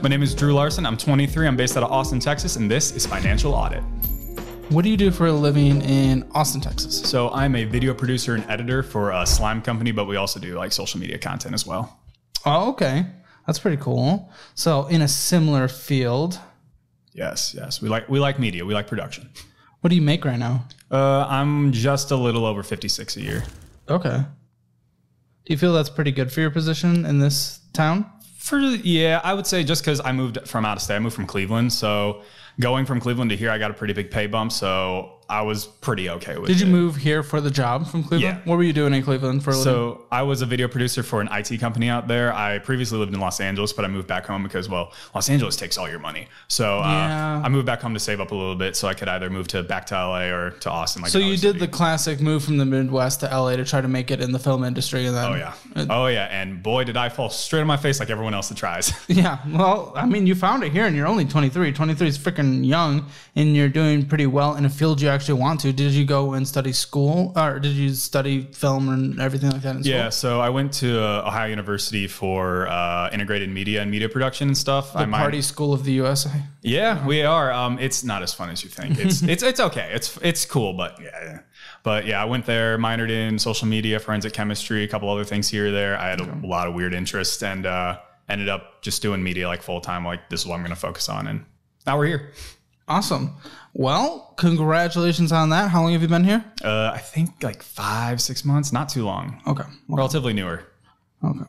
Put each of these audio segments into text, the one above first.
My name is Drew Larson. I'm 23. I'm based out of Austin, Texas, and this is Financial Audit. What do you do for a living in Austin, Texas? So I'm a video producer and editor for a slime company, but we also do like social media content as well. Oh, okay. That's pretty cool. So, in a similar field, Yes, yes. We like we like media. We like production. what do you make right now? Uh, I'm just a little over 56 a year. Okay. Do you feel that's pretty good for your position in this town? For yeah, I would say just because I moved from out of state, I moved from Cleveland, so going from Cleveland to here, I got a pretty big pay bump, so I was pretty okay with Did it. you move here for the job from Cleveland? Yeah. What were you doing in Cleveland for a living? So I was a video producer for an IT company out there. I previously lived in Los Angeles, but I moved back home because, well, Los Angeles takes all your money. So uh, Yeah. I moved back home to save up a little bit, so I could either move to back to LA or to Austin. Like So you did the classic move from the Midwest to LA to try to make it in the film industry, and then Oh yeah, oh yeah, and boy did I fall straight on my face like everyone else that tries. Yeah, well, I mean, you found it here and you're only 23. 23 is freaking young and you're doing pretty well in a field you actually want to. Did you go and study school or did you study film and everything like that in school? yeah, so I went to uh, Ohio University for uh, integrated media and media production and stuff. I The min- party school of the USA. Yeah, we are. Um, it's not as fun as you think. It's it's it's okay. It's it's cool, but yeah. But yeah, I went there, minored in social media, forensic chemistry, a couple other things here or there. I had a lot of weird interests and uh, ended up just doing media like full time. Like this is what I'm going to focus on, and now we're here. Awesome. Well, congratulations on that. How long have you been here? Uh, I think like five, six months, not too long. Okay. Relatively newer. okay.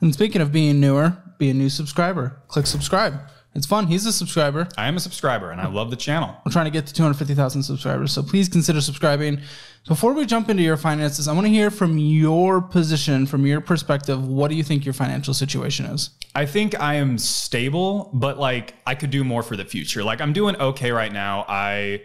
And speaking of being newer, be a new subscriber. Click subscribe. It's fun. He's a subscriber. I am a subscriber, and I love the channel. We're trying to get to 250,000 subscribers. So please consider subscribing. Before we jump into your finances, I want to hear from your position, from your perspective. What do you think your financial situation is? I think I am stable, but like I could do more for the future. Like I'm doing okay right now. I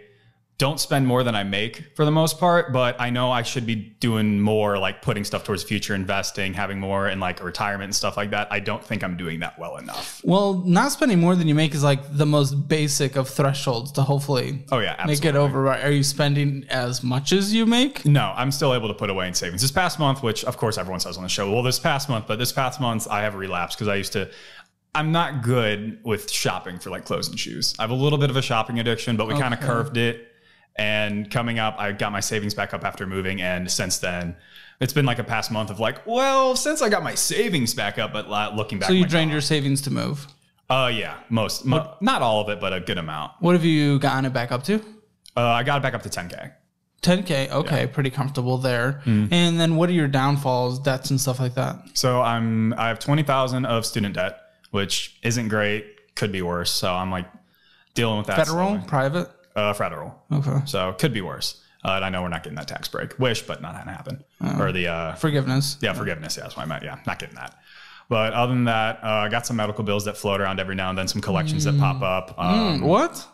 don't spend more than I make for the most part, but I know I should be doing more, like putting stuff towards future, investing, having more in like retirement and stuff like that. I don't think I'm doing that well enough. Well, not spending more than you make is like the most basic of thresholds to hopefully Oh yeah, absolutely. make it over. Right? Are you spending as much as you make? No, I'm still able to put away in savings. This past month, which of course everyone says on the show, well, this past month, but this past month I have relapsed because I used to. I'm not good with shopping for like clothes and shoes. I have a little bit of a shopping addiction, but we kind of curved it. And coming up, I got my savings back up after moving, and since then, it's been like a past month of like, well, since I got my savings back up, but looking back, So you drained your savings to move. Uh, yeah, most, mo- not all of it, but a good amount. What have you gotten it back up to? Uh, I got it back up to 10k. 10K. Okay, pretty comfortable there. Mm. And then what are your downfalls, debts, and stuff like that? So I'm I have twenty thousand of student debt, which isn't great. Could be worse. So I'm like dealing with that. Federal, slowly. private? Uh, federal. Okay. So it could be worse. Uh, and I know we're not getting that tax break. Wish, but not gonna happen. Or the uh, Forgiveness. yeah forgiveness. Yeah, that's what I meant. Yeah, not getting that. But other than that, uh, I got some medical bills that float around every now and then. Some collections that pop up. Um, What?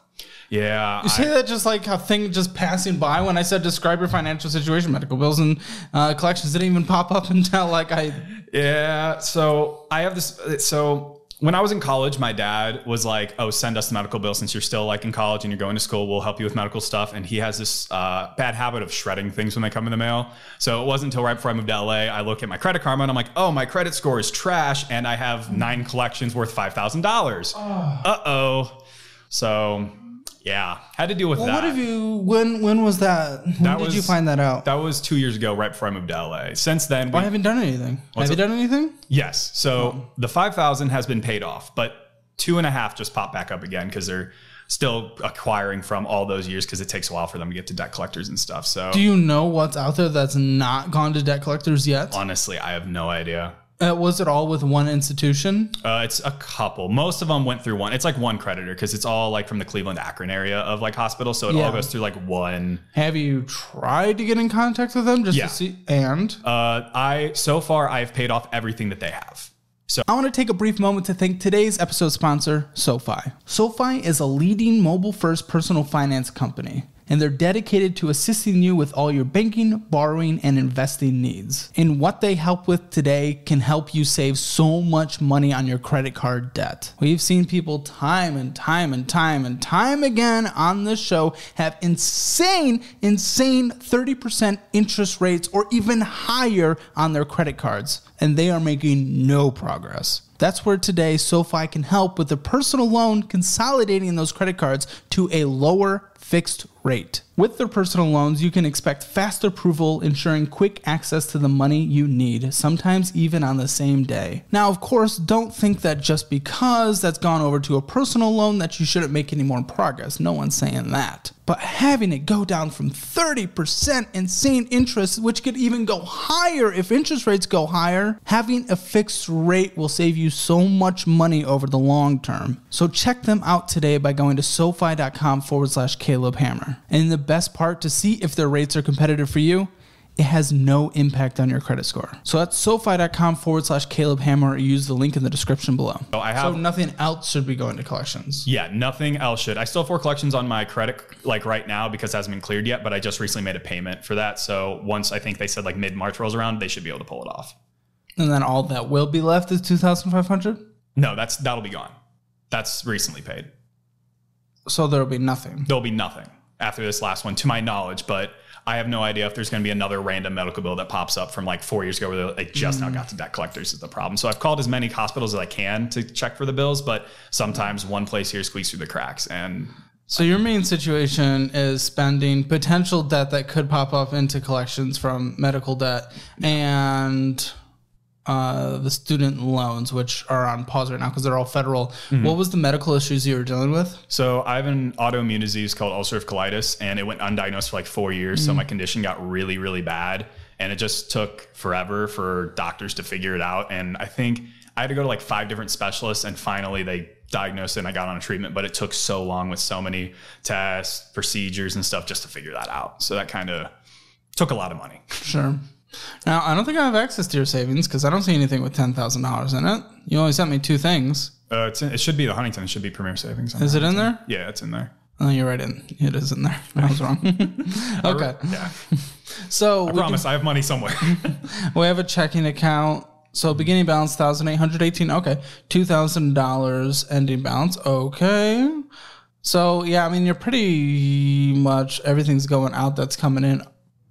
Yeah, You say that just like a thing just passing by when I said describe your financial situation, medical bills and uh, collections didn't even pop up until like I. Yeah. So I have this. So when I was in college, my dad was like, "Oh, send us the medical bill since you're still like in college and you're going to school. We'll help you with medical stuff." And he has this uh, bad habit of shredding things when they come in the mail. So it wasn't until right before I moved to LA, I look at my credit karma and I'm like, "Oh, my credit score is trash, and I have nine collections worth five thousand dollars." Uh oh. So yeah, had to deal with Well, that. what have you? When when was that? When That did you find that out? that was two years ago, right before I moved to LA. Since then, oh, we I haven't done anything. Have you done anything? Yes. So oh. the 5,000 has been paid off, but two and a half just popped back up again because they're still acquiring from all those years because it takes a while for them to get to debt collectors and stuff. So Do you know what's out there that's not gone to debt collectors yet? honestly, I have no idea. Uh, was it all with one institution? Uh, it's a couple. Most of them went through one. It's like one creditor because it's all like from the Cleveland Akron area of like hospitals. So it Yeah. all goes through like one. Have you tried to get in contact with them just Yeah. to see? And Uh, I so far I've paid off everything that they have. So I want to take a brief moment to thank today's episode sponsor, SoFi. SoFi is a leading mobile first personal finance company. And they're dedicated to assisting you with all your banking, borrowing, and investing needs. And what they help with today can help you save so much money on your credit card debt. We've seen people time and time and time and time again on this show have insane, insane 30% interest rates or even higher on their credit cards, and they are making no progress. That's where today SoFi can help with a personal loan, consolidating those credit cards to a lower fixed rate. With their personal loans, you can expect fast approval, ensuring quick access to the money you need, sometimes even on the same day. Now, of course, don't think that just because that's gone over to a personal loan that you shouldn't make any more progress. No one's saying that. But having it go down from 30% insane interest, which could even go higher if interest rates go higher, having a fixed rate will save you so much money over the long term. So check them out today by going to SoFi.com forward slash Caleb Hammer. And the best part to see if their rates are competitive for you, it has no impact on your credit score. So that's SoFi.com forward slash Caleb Hammer or use the link in the description below. So I So have nothing else should be going to collections. Yeah, nothing else should. I still have four collections on my credit like right now because it hasn't been cleared yet, but I just recently made a payment for that. So once I think they said like mid March rolls around, they should be able to pull it off. And then all that will be left is 2500 No, that's that'll be gone. That's recently paid. So there'll be nothing. There'll be nothing after this last one, to my knowledge, but I have no idea if there's going to be another random medical bill that pops up from like four years ago where they just now mm. got to debt collectors is the problem. So I've called as many hospitals as I can to check for the bills, but sometimes one place here squeaks through the cracks. And So your main situation is spending potential debt that could pop up into collections from medical debt and uh, the student loans, which are on pause right now because they're all federal. What was the medical issues you were dealing with? So I have an autoimmune disease called ulcerative colitis, and it went undiagnosed for like four years. So my condition got really, really bad, and it just took forever for doctors to figure it out. And I think I had to go to like five different specialists, and finally they diagnosed it, and I got on a treatment. But it took so long with so many tests, procedures, and stuff just to figure that out. So that kind of took a lot of money. Sure. Now I don't think I have access to your savings because I don't see anything with ten thousand dollars in it. You only sent me two things. Uh, it's in, it should be the Huntington. It should be Premier Savings. Is it in there? Yeah, it's in there. Oh, you're right. In it is in there. I was wrong. okay. Yeah, So I promise I have money somewhere. we have a checking account. So beginning balance thousand eight hundred eighteen. Okay, two thousand dollars ending balance. Okay. So yeah, I mean you're pretty much everything's going out that's coming in,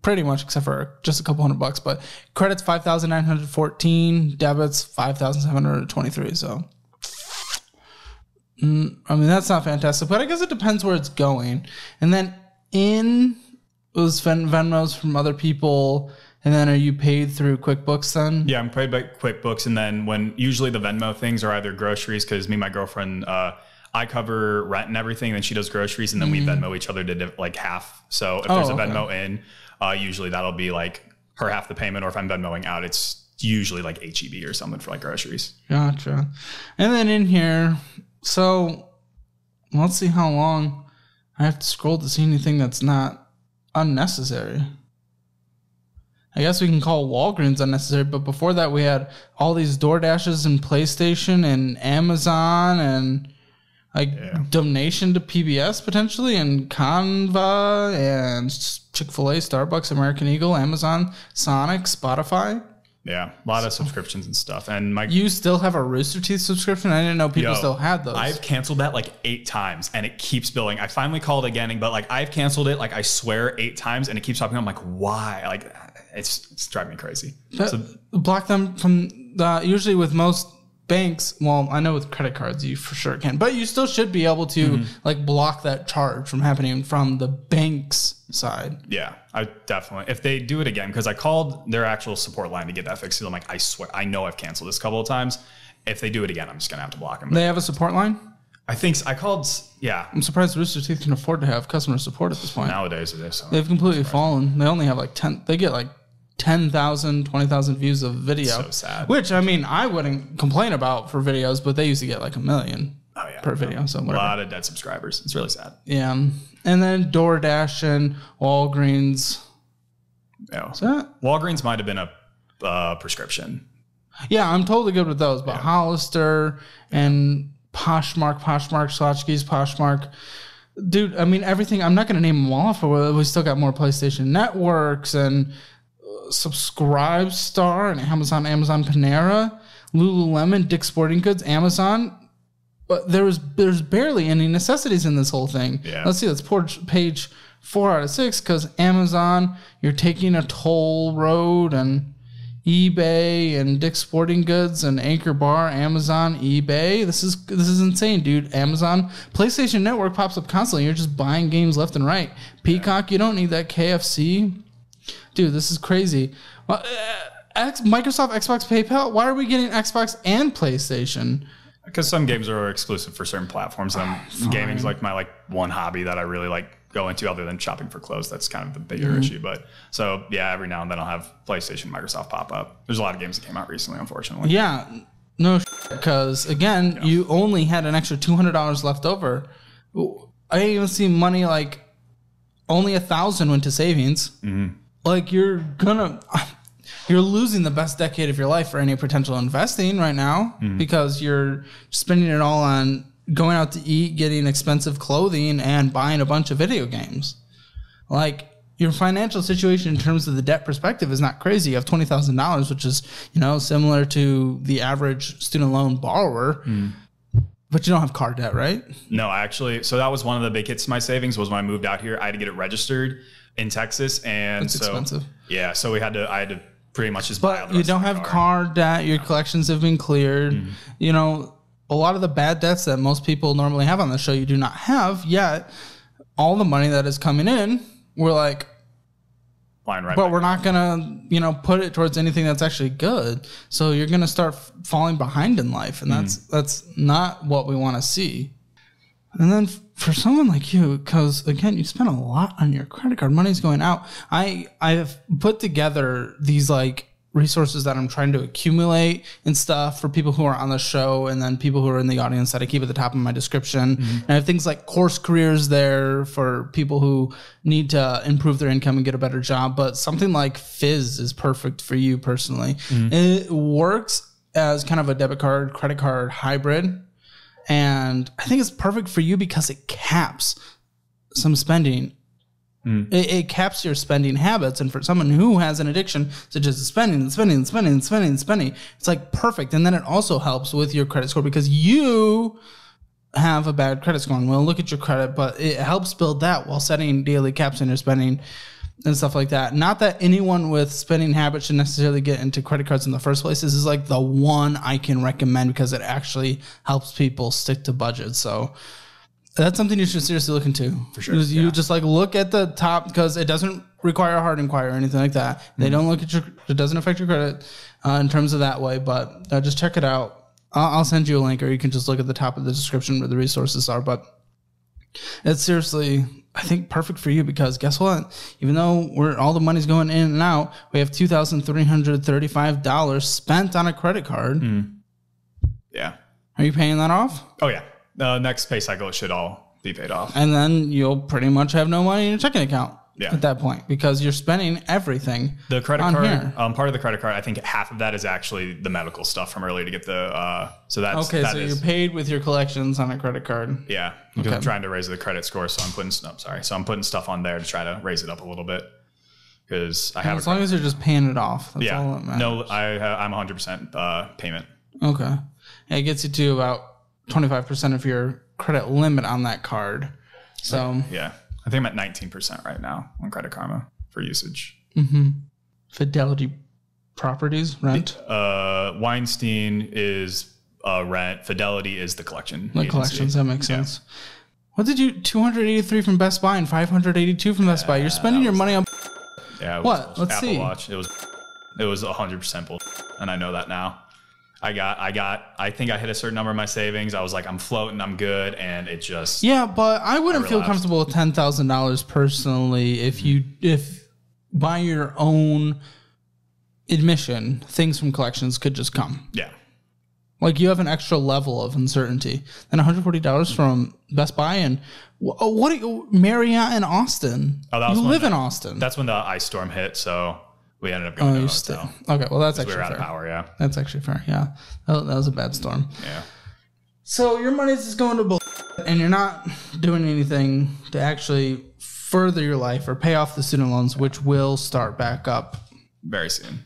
pretty much except for just a couple hundred bucks. But credits five thousand nine hundred fourteen, debits five thousand seven hundred twenty three. So. Mm, I mean that's not fantastic, but I guess it depends where it's going. And then in was Ven- Venmos from other people, and then are you paid through QuickBooks then? Yeah, I'm paid by QuickBooks, and then when usually the Venmo things are either groceries because me and my girlfriend, uh, I cover rent and everything, and then she does groceries, and then we Venmo each other to like half. So if there's a Mm-hmm. Oh, okay. Venmo in, uh, usually that'll be like her half the payment, or if I'm Venmoing out, it's usually like HEB or something for like groceries. Gotcha. And then in here, so let's see how long I have to scroll to see anything that's not unnecessary. I guess we can call Walgreens unnecessary, but before that, we had all these DoorDashes and PlayStation and Amazon and like donation to PBS potentially and Canva and Chick fil A, Starbucks, American Eagle, Amazon, Sonic, Spotify. Yeah, a lot of subscriptions and stuff. And my You still have a Rooster Teeth subscription? I didn't know people Yo, still had those. I've canceled that like eight times and it keeps billing. I finally called again, but like I've canceled it like I swear eight times and it keeps popping up. I'm like, why? Like it's it's driving me crazy. But So block them from the usually with most banks. Well, I know with credit cards you for sure can, but you still should be able to Mm-hmm. like block that charge from happening from the bank's side. yeah, I definitely if they do it again because I called their actual support line to get that fixed I'm like, I swear, I know I've canceled this a couple of times. If they do it again, I'm just gonna have to block them. They have a support line. I think I called. Yeah, I'm surprised Rooster Teeth can afford to have customer support at this point. nowadays it is. So. They've completely fallen. They only have like 10, they get like 10,000, 20,000 views of video. So sad. Which, I mean, I wouldn't complain about for videos, but they used to get like a million Oh yeah, per video. So a lot of dead subscribers. It's really sad. Yeah. And then DoorDash and Walgreens. Yeah. That? Walgreens might have been a uh, prescription. Yeah, I'm totally good with those. But Hollister and Poshmark, Poshmark, Schlotzsky's, Poshmark. Dude, I mean, everything. I'm not going to name them all off, but we still got more PlayStation Networks and Subscribe Star and Amazon, Amazon Panera, Lululemon, Dick's Sporting Goods, Amazon. But there was there's barely any necessities in this whole thing. Yeah. Let's see. Let's pour page four out of six because Amazon, you're taking a toll road and eBay and Dick's Sporting Goods and Anchor Bar, Amazon, eBay. This is this is insane, dude. Amazon, PlayStation Network pops up constantly. You're just buying games left and right. Peacock, you don't need that KFC. Dude, this is crazy. Well, uh, X, Microsoft, Xbox, PayPal. Why are we getting Xbox and PlayStation? Because some games are exclusive for certain platforms. And gaming's like my like one hobby that I really like go into other than shopping for clothes. That's kind of the bigger Mm-hmm. issue. But so yeah, every now and then I'll have PlayStation, Microsoft pop up. There's a lot of games that came out recently, unfortunately. Yeah, no, because again, you only had an extra two hundred dollars left over. I didn't even see money like only a thousand went to savings. Like you're gonna, you're losing the best decade of your life for any potential investing right now mm-hmm. because you're spending it all on going out to eat, getting expensive clothing, and buying a bunch of video games. Like your financial situation in terms of the debt perspective is not crazy. You have twenty thousand dollars, which is you know similar to the average student loan borrower, mm-hmm. but you don't have car debt, right? No, actually, so that was one of the big hits to my savings was when I moved out here. I had to get it registered in Texas, and That's so expensive. yeah, so we had to. I had to pretty much just buy. But you don't have car debt. Your collections have been cleared. Mm-hmm. You know, a lot of the bad debts that most people normally have on the show, you do not have yet. All the money that is coming in, we're like, Flying right but back. we're not gonna, you know, put it towards anything that's actually good. So you're gonna start f- falling behind in life, and that's that's not what we want to see. And then f- for someone like you, because again, you spend a lot on your credit card, money's going out. I I've put together these like resources that I'm trying to accumulate and stuff for people who are on the show and then people who are in the audience that I keep at the top of my description. Mm-hmm. And I have things like course careers there for people who need to improve their income and get a better job. But something like Fizz is perfect for you personally. Mm-hmm. It works as kind of a debit card, credit card hybrid. And I think it's perfect for you because it caps some spending. Mm. It, it caps your spending habits. And for someone who has an addiction to just spending and spending and spending and spending and spending, it's like perfect. And then it also helps with your credit score because you have a bad credit score and we'll look at your credit, but it helps build that while setting daily caps on your spending and stuff like that. Not that anyone with spending habits should necessarily get into credit cards in the first place. This is like the one I can recommend because it actually helps people stick to budgets. So that's something you should seriously look into. For sure, You yeah. just like look at the top because it doesn't require a hard inquiry or anything like that. They Mm-hmm. don't look at your, it doesn't affect your credit uh, in terms of that way, but uh, just check it out. I'll, I'll send you a link or you can just look at the top of the description where the resources are. But it's seriously, I think, perfect for you because guess what? Even though we're all the money's going in and out, we have two thousand three hundred thirty-five dollars spent on a credit card. Mm. yeah. Are you paying that off? Oh yeah. The next pay cycle should all be paid off. And then you'll pretty much have no money in your checking account Yeah. at that point because you're spending everything. The credit card, um, part of the credit card, I think half of that is actually the medical stuff from earlier to get the. Uh, so that's Okay, that so is- you're paid with your collections on a credit card. yeah. Because I'm trying to raise the credit score, so I'm putting. No, sorry, so I'm putting stuff on there to try to raise it up a little bit because I have. As long as you're just paying it off. That's all yeah. that matters. No, I I'm 100 percent uh, payment. Okay. Yeah, it gets you to about 25% of your credit limit on that card. So, Yeah, I think I'm at 19 percent right now on Credit Karma for usage. Fidelity Properties, rent, Uh, Weinstein is uh, rent. Fidelity is the collection. the agency. collections. That makes Yeah. sense. What did you, 283 from Best Buy and 582 from Best Buy? You're spending your money on. Yeah. What? Let's Apple see. Watch. It was. It was 100 percent bull, and I know that now. I got. I got. I think I hit a certain number of my savings. I was like, I'm floating. I'm good, and it just. Yeah, but I wouldn't feel comfortable with ten thousand dollars personally if you if by your own admission things from collections could just come. Yeah. Like you have an extra level of uncertainty. Then one hundred forty dollars from Best Buy and wh- what? Marriott in Austin. Oh, that was you live in Austin. That's when the ice storm hit, so we ended up going oh, to you still okay. Well, that's actually We were out fair. of power. Yeah. That's actually fair. Yeah, that, that was a bad storm. Yeah. So your money's just going to bull, and you're not doing anything to actually further your life or pay off the student loans, which will start back up. Very soon.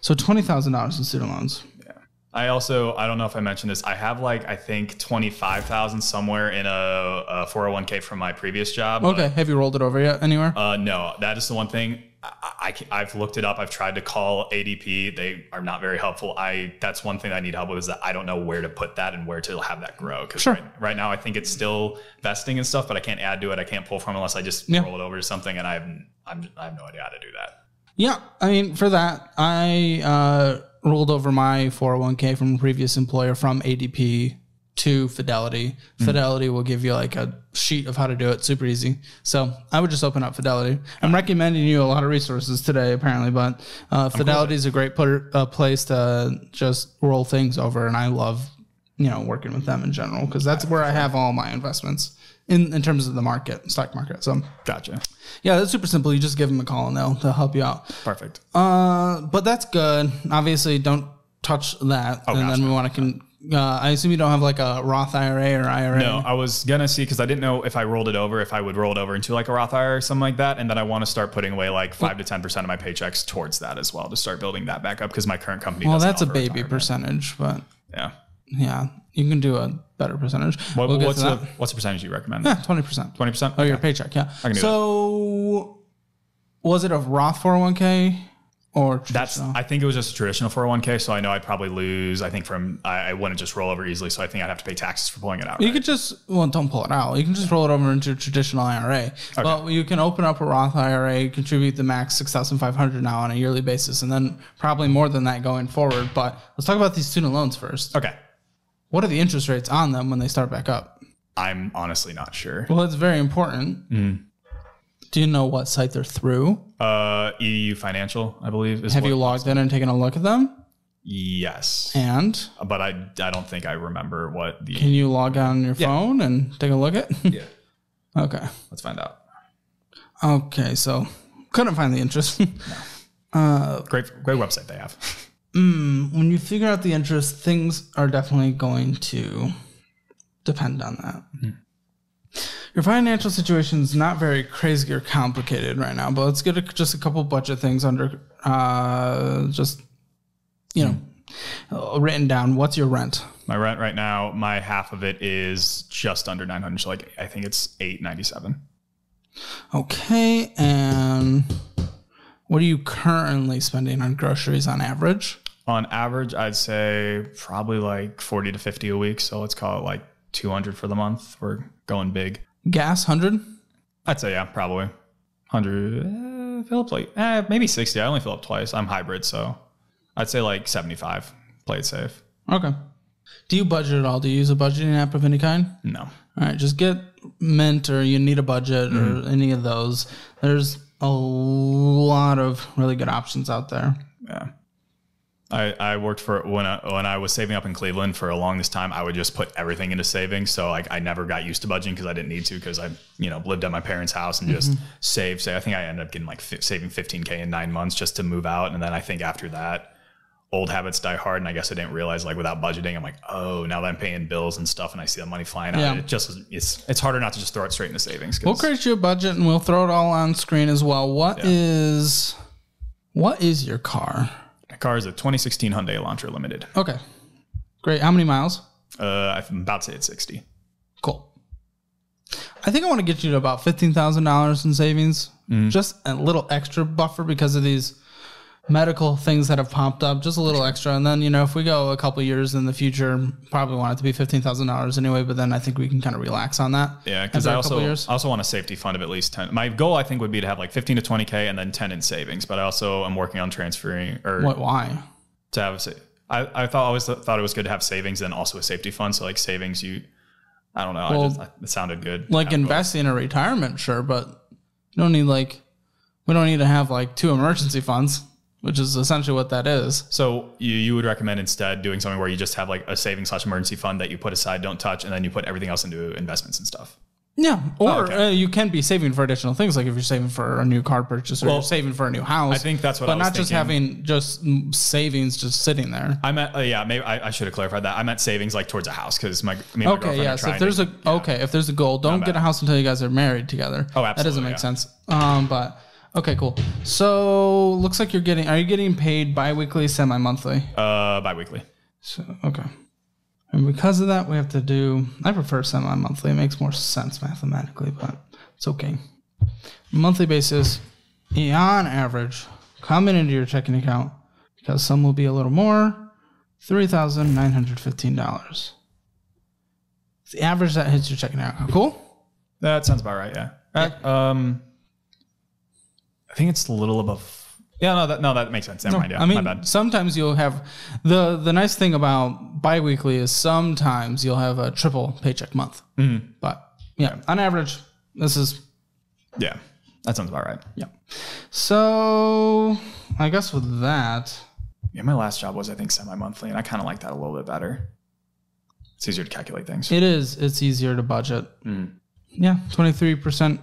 So twenty thousand dollars in student loans. Yeah. I also I don't know if I mentioned this. I have like I think twenty five thousand somewhere in a four hundred one k from my previous job. Okay, have you rolled it over yet anywhere? Uh, no, that is the one thing. I, I have looked it up. I've tried to call ADP. They are not very helpful. I that's one thing I need help with is that I don't know where to put that and where to have that grow. Because Sure. right, right now I think it's still vesting and stuff, but I can't add to it. I can't pull from it unless I just Yeah. roll it over to something, and I have I'm, I have no idea how to do that. Yeah, I mean, for that, I uh, rolled over my 401k from a previous employer from ADP to Fidelity. Fidelity will give you like a sheet of how to do it, super easy. So I would just open up Fidelity. I'm recommending you a lot of resources today, apparently, but uh, Fidelity is a great put, uh, place to just roll things over, and I love you know working with them in general because that's where I have all my investments in in terms of the market, stock market. So Gotcha. yeah, that's super simple. You just give them a call and they'll they'll help you out. Perfect. Uh, but that's good. Obviously, don't touch that. and Oh, gosh, then we want to. Con- uh, I assume you don't have like a Roth IRA or IRA. No, I was gonna see because I didn't know if I rolled it over, if I would roll it over into like a Roth IRA or something like that, and then I want to start putting away like five to ten percent of my paychecks towards that as well to start building that back up because my current company. Well, that's a baby retirement. percentage, but Yeah. yeah, you can do a better percentage. What, We'll what's the what's the percentage you recommend? Yeah, twenty percent. Twenty percent. Oh, your paycheck. Yeah. so, was it a Roth four hundred one k or That's. I think it was just a traditional 401k, so I know I'd probably lose. I think from I, I wouldn't just roll over easily, so I think I'd have to pay taxes for pulling it out. You could just well, don't pull it out. You can just roll it over into a traditional IRA. Well, you can open up a Roth IRA, contribute the max six thousand five hundred now on a yearly basis, and then probably more than that going forward. But let's talk about these student loans first. Okay. What are the interest rates on them when they start back up? I'm honestly not sure. Well, it's very important. Mm-hmm. Do you know what site they're through? Uh, Edfinancial, I believe. Is Have you logged in and taken a look at them? Yes, And but I I don't think I remember what the. can you log on your phone and take a look at? yeah. okay. Let's find out. Okay. So couldn't find the interest. Uh, great, great website they have. Mm, when you figure out the interest, things are definitely going to depend on that. Hmm. Your financial situation is not very crazy or complicated right now, but let's get a, just a couple budget things under, uh, just you know, uh, written down. What's your rent? My rent right now, my half of it is just under 900. So like I think it's 897. Okay, and what are you currently spending on groceries on average? On average, I'd say probably like 40 to 50 a week. So let's call it like 200 for the month. We're going big. Gas, hundred. I'd say yeah, probably 100. Uh, fill up like eh, maybe 60. I only fill up twice. I'm hybrid, so I'd say like 75. Play it safe. Okay. Do you budget at all? Do you use a budgeting app of any kind? No. All right, just get Mint or you need a budget or any of those. There's a lot of really good options out there. Yeah. I, I worked for when I, when I was saving up in Cleveland for a longest time. I would just put everything into savings. So like I never got used to budgeting because I didn't need to because I you know lived at my parents' house and just mm-hmm. saved. Say I think I ended up getting like fi- saving 15k in nine months just to move out. And then I think after that, old habits die hard. And I guess I didn't realize like without budgeting, I'm like oh now that I'm paying bills and stuff and I see that money flying Yeah. out, it just it's it's harder not to just throw it straight into savings. 'cause- We'll create you a budget and we'll throw it all on screen as well. What is what is your car? Car is a 2016 Hyundai Elantra Limited. Okay. Great. How many miles? Uh, I'm about to hit 60. Cool. I think I want to get you to about fifteen thousand dollars in savings. Just a little extra buffer because of these medical things that have popped up. Just a little extra, and then you know if we go a couple years in the future, probably want it to be fifteen thousand dollars anyway. But then I think we can kind of relax on that. Yeah, because I also. I also want a safety fund of at least ten. My goal I think would be to have like fifteen to twenty k and then ten in savings. But I also am working on transferring or What? Why? to have. A, I I thought always thought it was good to have savings and also a safety fund. So like savings, you I don't know. Well, I just, it sounded good. Like investing in a retirement, sure, but you don't need like we don't need to have like two emergency funds, which is essentially what that is. So you you would recommend instead doing something where you just have like a savings slash emergency fund that you put aside, don't touch, and then you put everything else into investments and stuff. Yeah, or Oh, okay. uh, you can be saving for additional things, like if you're saving for a new car purchase or Well, saving for a new house. I think that's what but not just having just savings just sitting there. I meant uh, yeah, maybe I, I should have clarified that. I meant savings like towards a house because my me my Okay, girlfriend yeah. So if there's to, a okay, if there's a goal, don't get a house until you guys are married together. Oh, absolutely. That doesn't make yeah. sense. Um, but okay, cool. So looks like you're getting. Are you getting paid biweekly, semi-monthly? uh biweekly. So okay. And because of that, we have to do. I prefer semi-monthly. It makes more sense mathematically, but it's okay. Monthly basis, on average, coming into your checking account, because some will be a little more, $3,915. It's the average that hits your checking account. Cool? That sounds about right. Yeah. Uh, um, I think it's a little above. Yeah, no, that no, that makes sense. Never mind. Yeah, I mean, my bad. sometimes you'll have the the nice thing about biweekly is sometimes you'll have a triple paycheck month. Mm-hmm. But yeah, on average, this is Yeah, that sounds about right. yeah. So I guess with that, Yeah, my last job was I think semi-monthly, and I kind of like that a little bit better. It's easier to calculate things. it is it's easier to budget. Mm. Yeah, twenty three percent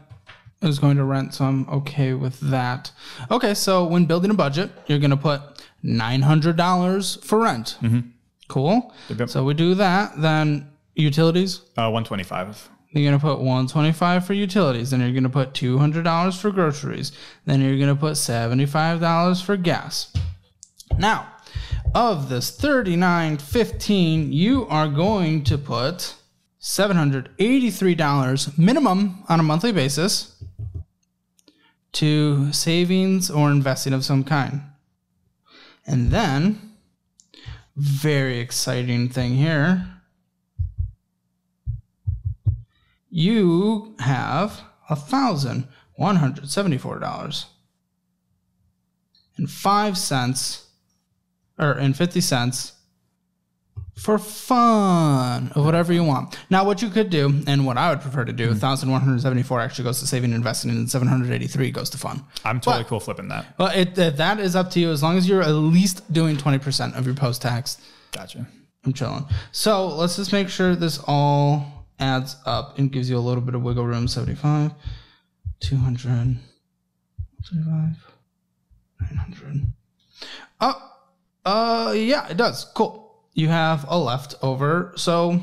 is going to rent, so I'm okay with that. Okay, so when building a budget, you're gonna put nine hundred dollars for rent. Cool. Yep. So we do that. Then utilities, Uh, one twenty-five. You're gonna put 125 for utilities, then you're gonna put $200 for groceries, then you're gonna put $75 for gas. Now, of this 39.15, you are going to put $783 minimum on a monthly basis to savings or investing of some kind. And then, very exciting thing here you have a thousand one hundred seventy-four dollars and five cents or and fifty cents for fun of whatever you want. Now, what you could do, and what I would prefer to do, thousand one hundred seventy-four actually goes to saving and investing, and seven hundred eighty-three goes to fun. I'm totally cool flipping that. Well, it uh, that is up to you as long as you're at least doing twenty percent of your post-tax. Gotcha. I'm chilling. So let's just make sure this all adds up and gives you a little bit of wiggle room. 75, 200, 75, 900. Oh, uh, yeah, it does. Cool. You have a leftover. So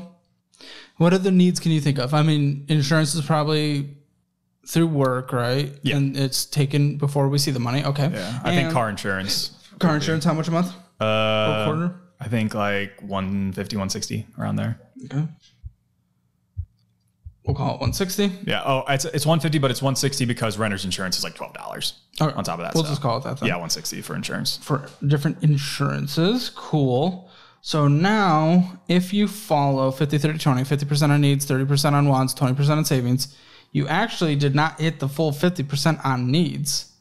what other needs can you think of? I mean, insurance is probably through work, right? Yeah. And it's taken before we see the money. Okay. Yeah, I think car insurance. car insurance, how much a month? Uh, quarter? I think like 150, 160 around there. Okay. We'll call it 160. Yeah. Oh, it's it's 150, but it's 160 because renter's insurance is like twelve dollars Okay. on top of that. We'll so- just call it that then. yeah, 160 for insurance. For different insurances. Cool. So now, if you follow 50, 30, 20, 50% on needs, 30% on wants, 20% on savings, you actually did not hit the full 50% on needs.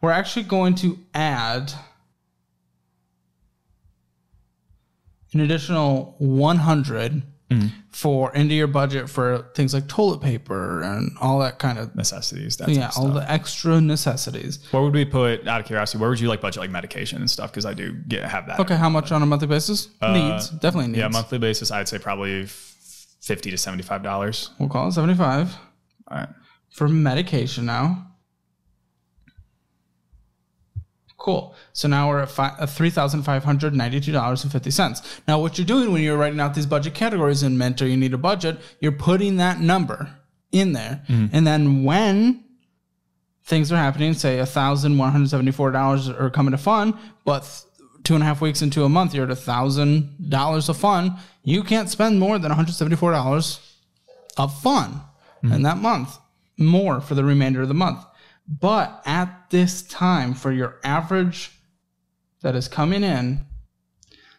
We're actually going to add an additional 100 for into your budget for things like toilet paper and all that kind of Necessities. That yeah, all the extra necessities. Where would we put out of curiosity? Where would you like budget like medication and stuff? Because I do get have that. Okay, how much on a monthly basis? needs, definitely needs. Uh, Yeah, monthly basis. I'd say probably 50 to 75 dollars. We'll call it 75 All right. for medication now. Cool. So now we're at fi- uh, $3,592.50. Now, what you're doing when you're writing out these budget categories in Mint or, you need a budget, you're putting that number in there. And then when things are happening, say $1,174 are coming to fund, but th- two and a half weeks into a month, you're at $1,000 of fun, you can't spend more than $174 of fun in that month, more for the remainder of the month. But at this time, for your average that is coming in,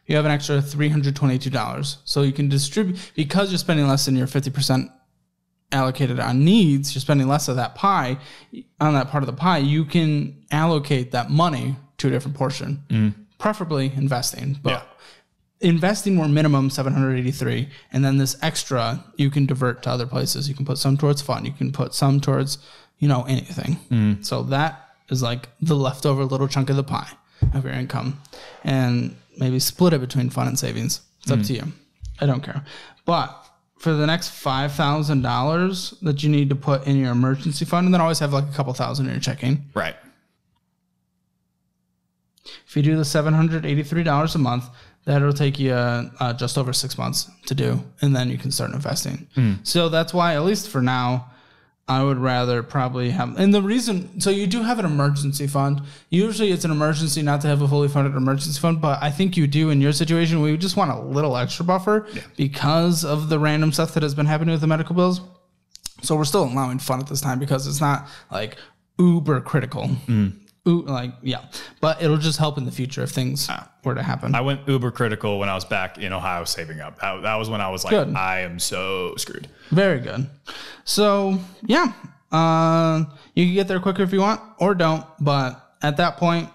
you have an extra $322. So you can distribute, because you're spending less than your 50% allocated on needs, you're spending less of that pie on that part of the pie, you can allocate that money to a different portion, mm-hmm. preferably investing. But Yeah. investing more minimum 783 and then this extra you can divert to other places you can put some towards fun you can put some towards you know anything. So that is like the leftover little chunk of the pie of your income. And maybe split it between fun and savings. It's up to you. I don't care. But for the next $5000 that you need to put in your emergency fund and then always have like a couple thousand in your checking. Right. If you do the seven hundred eighty-three dollars a month, that'll take you uh, uh, just over six months to do, and then you can start investing. So that's why, at least for now, I would rather probably have. And the reason, so you do have an emergency fund. Usually, it's an emergency not to have a fully funded emergency fund, but I think you do in your situation. We just want a little extra buffer because of the random stuff that has been happening with the medical bills. So we're still allowing fun at this time because it's not like uber critical. Mm. Oo- like yeah, but it'll just help in the future if things were to happen. I went uber critical when I was back in Ohio saving up. That, that was when I was like, Good. I am so screwed. Very good. So yeah, uh, you can get there quicker if you want, or don't. But at that point,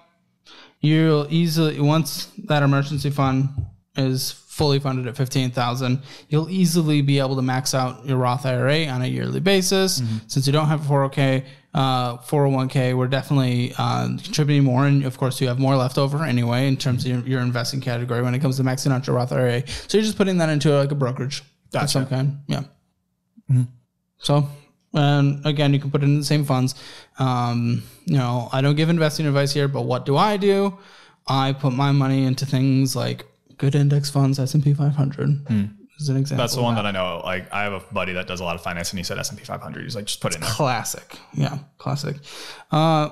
you'll easily once that emergency fund is fully funded at fifteen thousand, you'll easily be able to max out your Roth IRA on a yearly basis. Since you don't have a four hundred k. Uh, 401k, we're definitely uh, contributing more, and of course, you have more left over anyway in terms of your, your investing category when it comes to maxing out your Roth IRA. So you're just putting that into like a brokerage of some kind, yeah. So, and again, you can put it in the same funds. Um, you know, I don't give investing advice here, but what do I do? I put my money into things like good index funds, S and P 500 is an example. That's the one that I know. Like I have a buddy that does a lot of finance, and he said S and P 500. He's like, just put it in there. classic. Yeah, classic. Uh,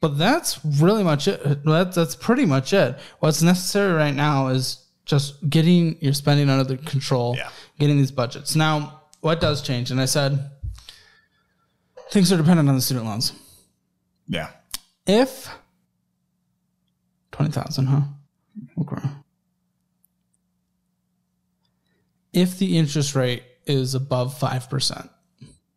but that's really much it. That's that's pretty much it. What's necessary right now is just getting your spending under the control, Yeah. getting these budgets. Now, what does change? And I said things are dependent on the student loans. Yeah. If twenty thousand, huh? Okay. If the interest rate is above five percent,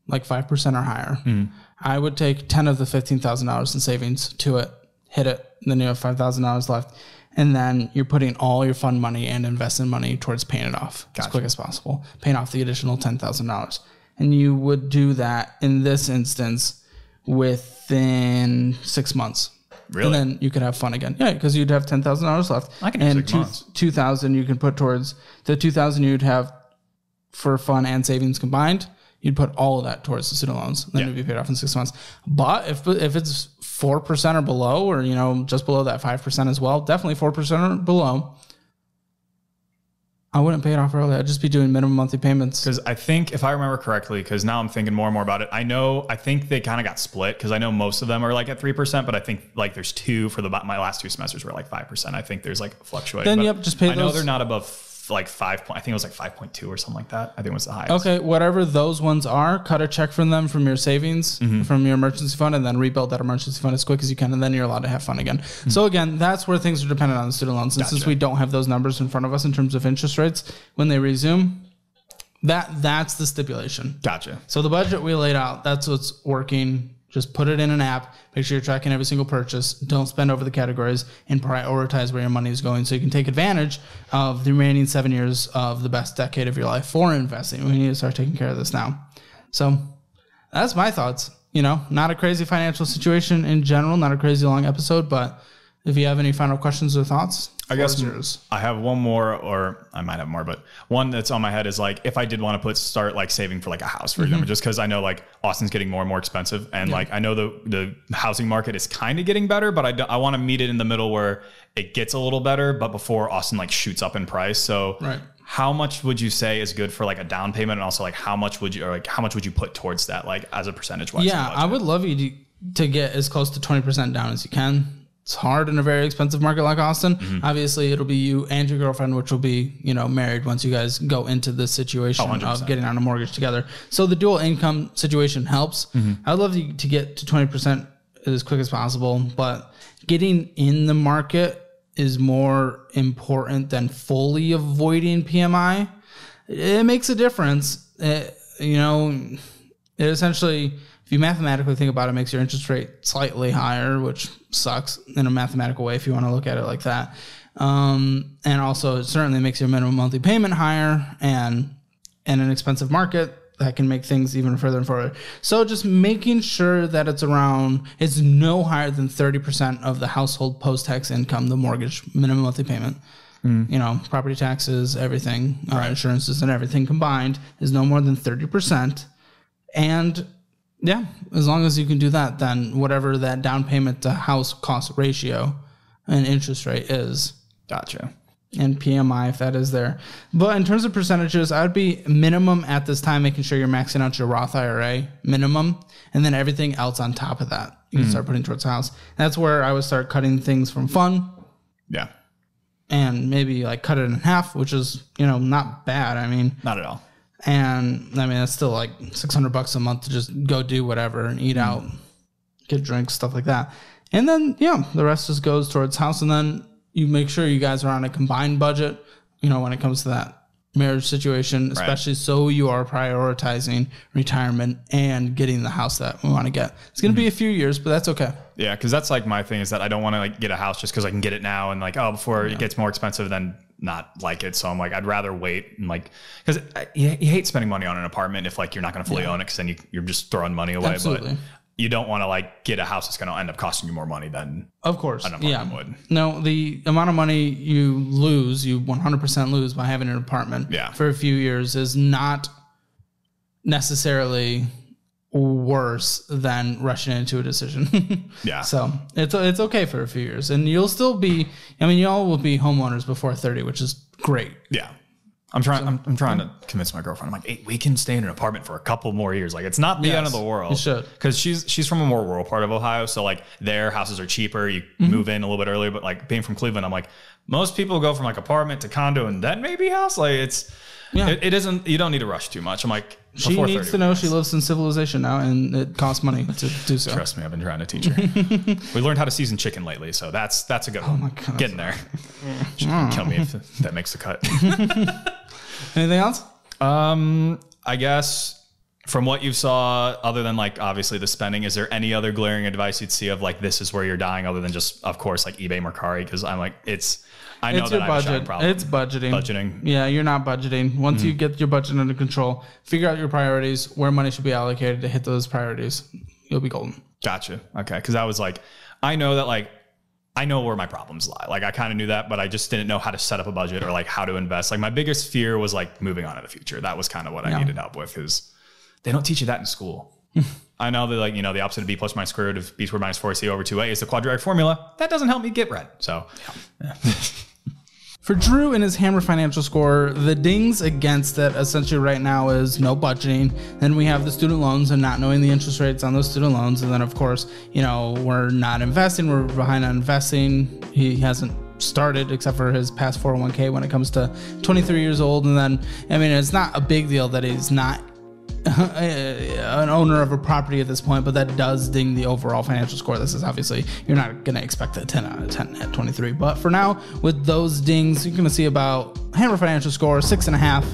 like five percent or higher, hmm. I would take ten of the fifteen thousand dollars in savings to it, hit it, and then you have five thousand dollars left, and then you're putting all your fund money and investment money towards paying it off as quick as possible, paying off the additional ten thousand dollars, and you would do that in this instance within six months. Really? And then you could have fun again. Yeah, because you'd have ten thousand dollars left. I can do and six two months. two thousand you can put towards the two thousand you'd have for fun and savings combined. You'd put all of that towards the student loans. Then Yeah. it'd be paid off in six months. But if if it's four percent or below, or you know just below that five percent as well, definitely four percent or below. I wouldn't pay it off early. I'd just be doing minimum monthly payments. Because I think, if I remember correctly, because now I'm thinking more and more about it. I know, I think they kind of got split because I know most of them are like at three percent, but I think like there's two for the my last two semesters were like five percent. I think there's like fluctuating. Then, but yep, just pay I know they're not above like five. point- I think it was like five point two or something like that. I think it was the highest. Okay, whatever those ones are, cut a check from them from your savings, Mm-hmm. from your emergency fund, and then rebuild that emergency fund as quick as you can, and then you're allowed to have fun again. So again, that's where things are dependent on the student loans. And since Mm-hmm. We don't have those numbers in front of us in terms of interest rates when they resume, that that's the stipulation. Gotcha. So the budget we laid out, that's what's working. Just put it in an app. Make sure you're tracking every single purchase. Don't spend over the categories and prioritize where your money is going so you can take advantage of the remaining seven years of the best decade of your life for investing. We need to start taking care of this now. So that's my thoughts. You know, not a crazy financial situation in general, not a crazy long episode, but if you have any final questions or thoughts, I guess yours. I have one more, or I might have more, but one that's on my head is like if I did want to put start like saving for like a house, for Mm-hmm. example, just because I know like Austin's getting more and more expensive, and like I know the the housing market is kind of getting better, but I, do, I want to meet it in the middle where it gets a little better, but before Austin like shoots up in price. So Right. how much would you say is good for like a down payment, and also like how much would you or like how much would you put towards that, like as a percentage wise? Yeah, I would love you to, to get as close to 20% down as you can. It's hard in a very expensive market like Austin. Mm-hmm. Obviously, it'll be you and your girlfriend, which will be, you know, married once you guys go into this situation Oh, of getting on a mortgage together. So the dual income situation helps. Mm-hmm. I'd love you to get to 20% as quick as possible, but getting in the market is more important than fully avoiding PMI. It makes a difference. It, you know, it essentially, if you mathematically think about it, makes your interest rate slightly higher, which sucks in a mathematical way if you want to look at it like that. Um, and also, it certainly makes your minimum monthly payment higher, and in an expensive market, that can make things even further and further. So, just making sure that it's around, it's no higher than 30% of the household post tax income, the mortgage minimum monthly payment you know, property taxes, everything, uh, insurances, and everything combined is no more than 30%. And yeah, as long as you can do that, then whatever that down payment to house cost ratio and interest rate is, gotcha. and PMI if that is there. But in terms of percentages, I would be minimum at this time, making sure you're maxing out your Roth IRA minimum, and then everything else on top of that you can hmm. start putting towards the house. That's where I would start cutting things from fun Yeah, and maybe like cut it in half, which is you know not bad. I mean, not at all. And I mean it's still like six hundred bucks a month to just go do whatever and eat mm. out. get drinks, stuff like that. And then, yeah, the rest just goes towards house. And then you make sure you guys are on a combined budget, you know, when it comes to that marriage situation, especially so you are prioritizing retirement and getting the house that we want to get. It's going to be mm-hmm. a few years, but that's okay. Yeah, because that's like my thing is that I don't want to like get a house just because I can get it now and like oh before it gets more expensive then not like it. So I'm like I'd rather wait and like because you, you hate spending money on an apartment if like you're not going to fully own it because then you, you're just throwing money away. Absolutely. But you don't want to like get a house that's going to end up costing you more money than Of course. an apartment Yeah. would. No, the amount of money you lose, you 100% lose by having an apartment Yeah. for a few years is not necessarily worse than rushing into a decision. Yeah. So it's it's okay for a few years, and you'll still be. I mean, y'all will be homeowners before 30, which is great. Yeah. I'm trying. I'm, I'm trying to convince my girlfriend. I'm like, hey, we can stay in an apartment for a couple more years. Like, it's not the Yes, end of the world. you should. because she's she's from a more rural part of Ohio, so like their houses are cheaper. You Mm-hmm. move in a little bit earlier, but like being from Cleveland, I'm like, most people go from like apartment to condo and then maybe house. Like, it's Yeah. it, it isn't. You don't need to rush too much. I'm like, She needs to know she lives in civilization now, and it costs money to do so. Trust me, I've been trying to teach her. we learned how to season chicken lately, so that's that's a good one. Oh my God. Getting there. She can kill me if that makes the cut. Anything else? Um, I guess from what you saw, other than like obviously the spending, is there any other glaring advice you'd see of like this is where you're dying, other than just of course like eBay Mercari? Because I'm like it's I know it's that your a budget. problem. It's budgeting. Budgeting. Yeah, you're not budgeting. Once you mm. get your budget under control, figure out your priorities, where money should be allocated to hit those priorities. You'll be golden. Gotcha. Okay, because I was like, I know that like. I know where my problems lie. Like I kind of knew that, but I just didn't know how to set up a budget or like how to invest. Like my biggest fear was like moving on in the future. That was kind of what I needed help with because they don't teach you that in school. I know that like, you know, the opposite of B plus minus square root of B squared minus 4C over 2A is the quadratic formula. That doesn't help me get red. So For Drew and his Hammer financial score, the dings against it essentially right now is no budgeting. Then we have the student loans and not knowing the interest rates on those student loans. And then, of course, you know, we're not investing. We're behind on investing. He hasn't started except for his past 401k when it comes to 23 years old. And then, I mean, it's not a big deal that he's not an owner of a property at this point, but that does ding the overall financial score. This is obviously you're not going to expect a 10 out of 10 at 23, but for now, with those dings, you're going to see about Hammer financial score six and a half.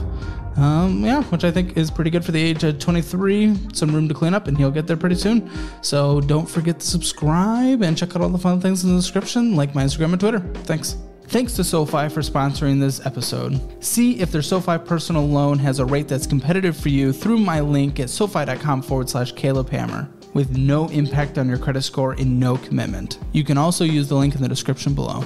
Um, yeah, which I think is pretty good for the age of 23. Some room to clean up, and he'll get there pretty soon. So don't forget to subscribe and check out all the fun things in the description, like my Instagram and Twitter. Thanks. Thanks to SoFi for sponsoring this episode. See if their SoFi personal loan has a rate that's competitive for you through my link at SoFi.com forward slash Caleb Hammer with no impact on your credit score and no commitment. You can also use the link in the description below.